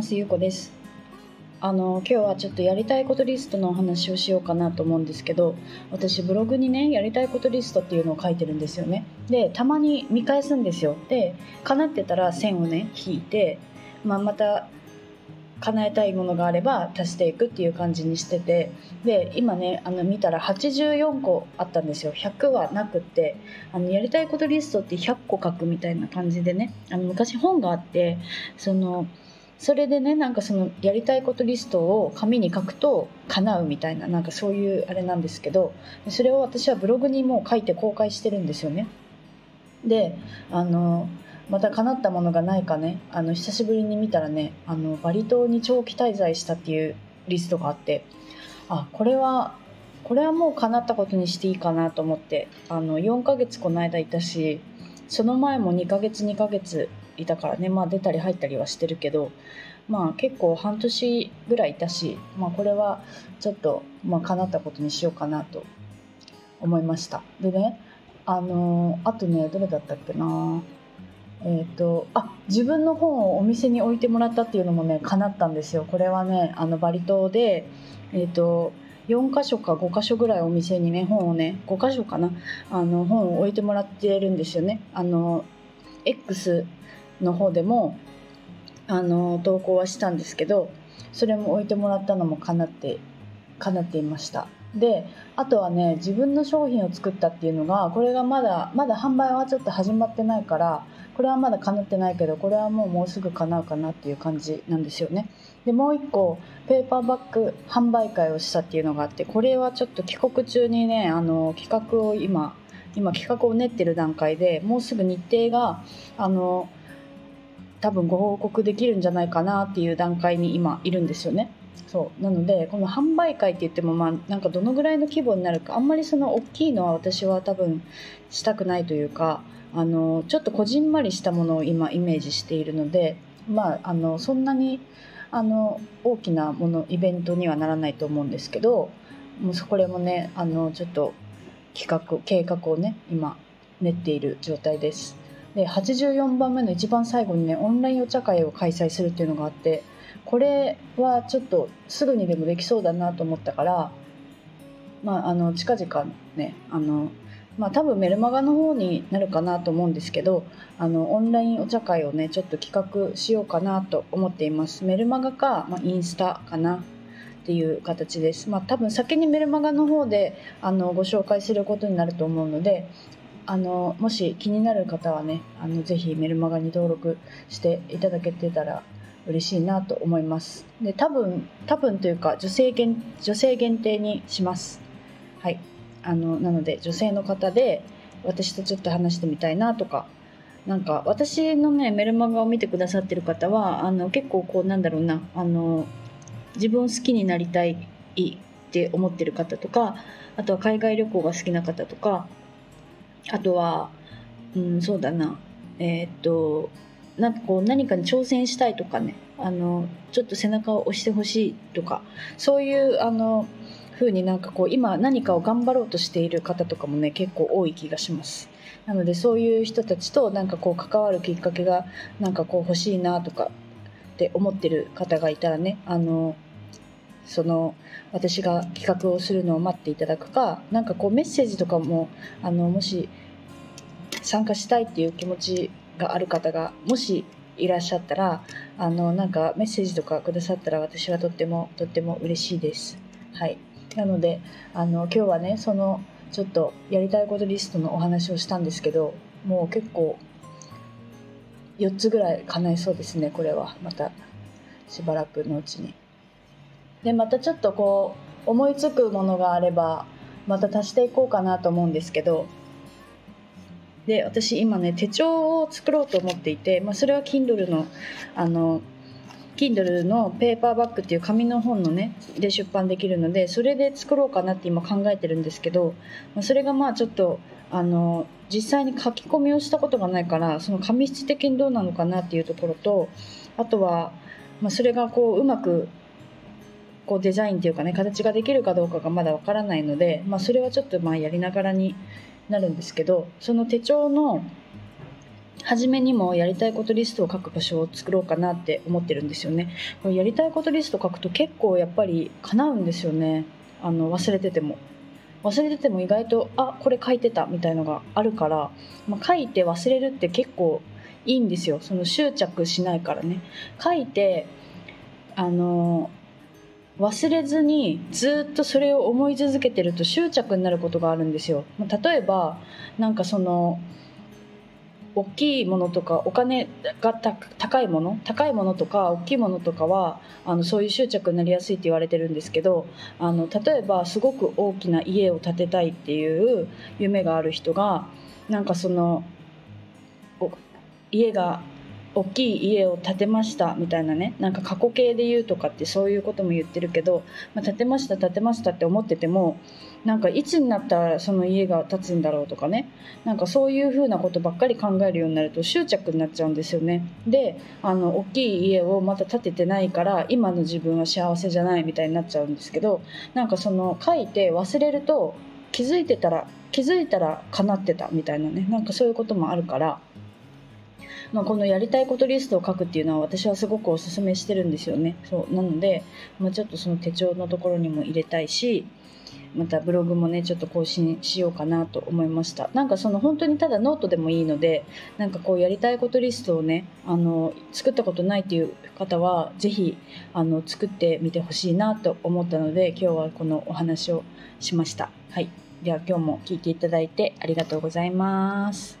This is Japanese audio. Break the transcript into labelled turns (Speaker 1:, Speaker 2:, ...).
Speaker 1: ますゆうこです。あの今日はちょっとやりたいことリストのお話をしようかなと思うんですけど私ブログにねやりたいことリストっていうのを書いてるんですよね。でたまに見返すんですよ。で叶ってたら線をね引いて、まあ、また叶えたいものがあれば足していくっていう感じにしててで今ねあの見たら84個あったんですよ。100はなくってあのやりたいことリストって100個書くみたいな感じでねあの昔本があってそのそれでねなんかそのやりたいことリストを紙に書くと叶うみたいななんかそういうあれなんですけどそれを私はブログにもう書いて公開してるんですよね。であのまた叶ったものがないかねあの久しぶりに見たらねあのバリ島に長期滞在したっていうリストがあってあこれはこれはもう叶ったことにしていいかなと思ってあの4ヶ月この間いたしその前も2ヶ月2ヶ月いたからね。まあ出たり入ったりはしてるけどまあ結構半年ぐらいいたし、まあ、これはちょっと、まあ、叶ったことにしようかなと思いました。でねあのあとねどれだったっけな。えーと、あ自分の本をお店に置いてもらったっていうのもね叶ったんですよ。これはねあのバリ島で、えーと、4箇所か5箇所ぐらいお店にね本をね5箇所かな。あの本を置いてもらってるんですよね。あの X の方でもあの投稿はしたんですけどそれも置いてもらったのも叶って叶っていました。であとはね自分の商品を作ったっていうのがこれがまだまだ販売はちょっと始まってないからこれはまだ叶ってないけどこれはもうもうすぐ叶うかなっていう感じなんですよね。でもう一個ペーパーバッグ販売会をしたっていうのがあってこれはちょっと帰国中にねあの企画を今今企画を練ってる段階でもうすぐ日程があの多分ご報告できるんじゃないかなっていう段階に今いるんですよねそうなのでこの販売会って言ってもまあなんかどのぐらいの規模になるかあんまりその大きいのは私は多分したくないというかあのちょっとこじんまりしたものを今イメージしているのでまああのそんなにあの大きなものイベントにはならないと思うんですけどもうこれもねあのちょっと企画計画をね今練っている状態です。で84番目の一番最後にねオンラインお茶会を開催するっていうのがあってこれはちょっとすぐにでもできそうだなと思ったから、まあ、あの近々ねあの、まあ、多分メルマガの方になるかなと思うんですけどあのオンラインお茶会をねちょっと企画しようかなと思っていますメルマガか、まあ、インスタかなっていう形です。まあ、多分先にメルマガの方であのご紹介することになると思うのであのもし気になる方はねあのぜひメルマガに登録していただけてたら嬉しいなと思います。で多分多分というか女性限女性限定にします。はい。あのなので女性の方で私とちょっと話してみたいなとかなんか私のねメルマガを見てくださってる方はあの結構こうなんだろうなあの自分を好きになりたいって思ってる方とかあとは海外旅行が好きな方とかあとはうんそうだな。えー、っとなんかこう何かに挑戦したいとかね。あのちょっと背中を押してほしいとか。そういうあの風になんかこう今何かを頑張ろうとしている方とかもね結構多い気がします。なのでそういう人たちとなんかこう関わるきっかけがなんかこう欲しいなとかって思ってる方がいたらねあのその私が企画をするのを待っていただくか何かこうメッセージとかもあのもし参加したいっていう気持ちがある方がもしいらっしゃったらあのなんかメッセージとかくださったら私はとってもとっても嬉しいです。はいなのであの今日はねそのちょっとやりたいことリストのお話をしたんですけどもう結構4つぐらい叶いそうですねこれはまたしばらくのうちに。でまたちょっとこう思いつくものがあればまた足していこうかなと思うんですけど。で私今ね手帳を作ろうと思っていて、まあ、それは Kindle のあの Kindle のペーパーバッグっていう紙の本のねで出版できるのでそれで作ろうかなって今考えてるんですけど、まあ、それがまあちょっとあの実際に書き込みをしたことがないからその紙質的にどうなのかなっていうところとあとは、まあ、それがこううまくこうデザインっていうかね形ができるかどうかがまだわからないので、まあ、それはちょっとまあやりながらになるんですけどその手帳の初めにもやりたいことリストを書く場所を作ろうかなって思ってるんですよね。これやりたいことリスト書くと結構やっぱり叶うんですよね。あの忘れてても。忘れてても意外とあこれ書いてたみたいのがあるから、まあ、書いて忘れるって結構いいんですよその執着しないからね書いてあの忘れずにずっとそれを思い続けてると執着になることがあるんですよ。例えばなんかその大きいものとかお金が高いもの高いものとか大きいものとかはあのそういう執着になりやすいって言われてるんですけどあの例えばすごく大きな家を建てたいっていう夢がある人がなんかその家が大きい家を建てましたみたいなねなんか過去形で言うとかってそういうことも言ってるけど、まあ、建てました建てましたって思っててもなんかいつになったらその家が建つんだろうとかねなんかそういうふうなことばっかり考えるようになると執着になっちゃうんですよねであの大きい家をまた建ててないから今の自分は幸せじゃないみたいになっちゃうんですけどなんかその書いて忘れると気づいてたら気づいたら叶ってたみたいなねなんかそういうこともあるから。まあ、このやりたいことリストを書くっていうのは私はすごくおすすめしてるんですよね。そう。なので、まあ、ちょっとその手帳のところにも入れたいしまたブログもねちょっと更新しようかなと思いました。なんかその本当にただノートでもいいのでなんかこうやりたいことリストをねあの作ったことないっていう方は是非あの作ってみてほしいなと思ったので今日はこのお話をしました。はい。では今日も聞いていただいてありがとうございます。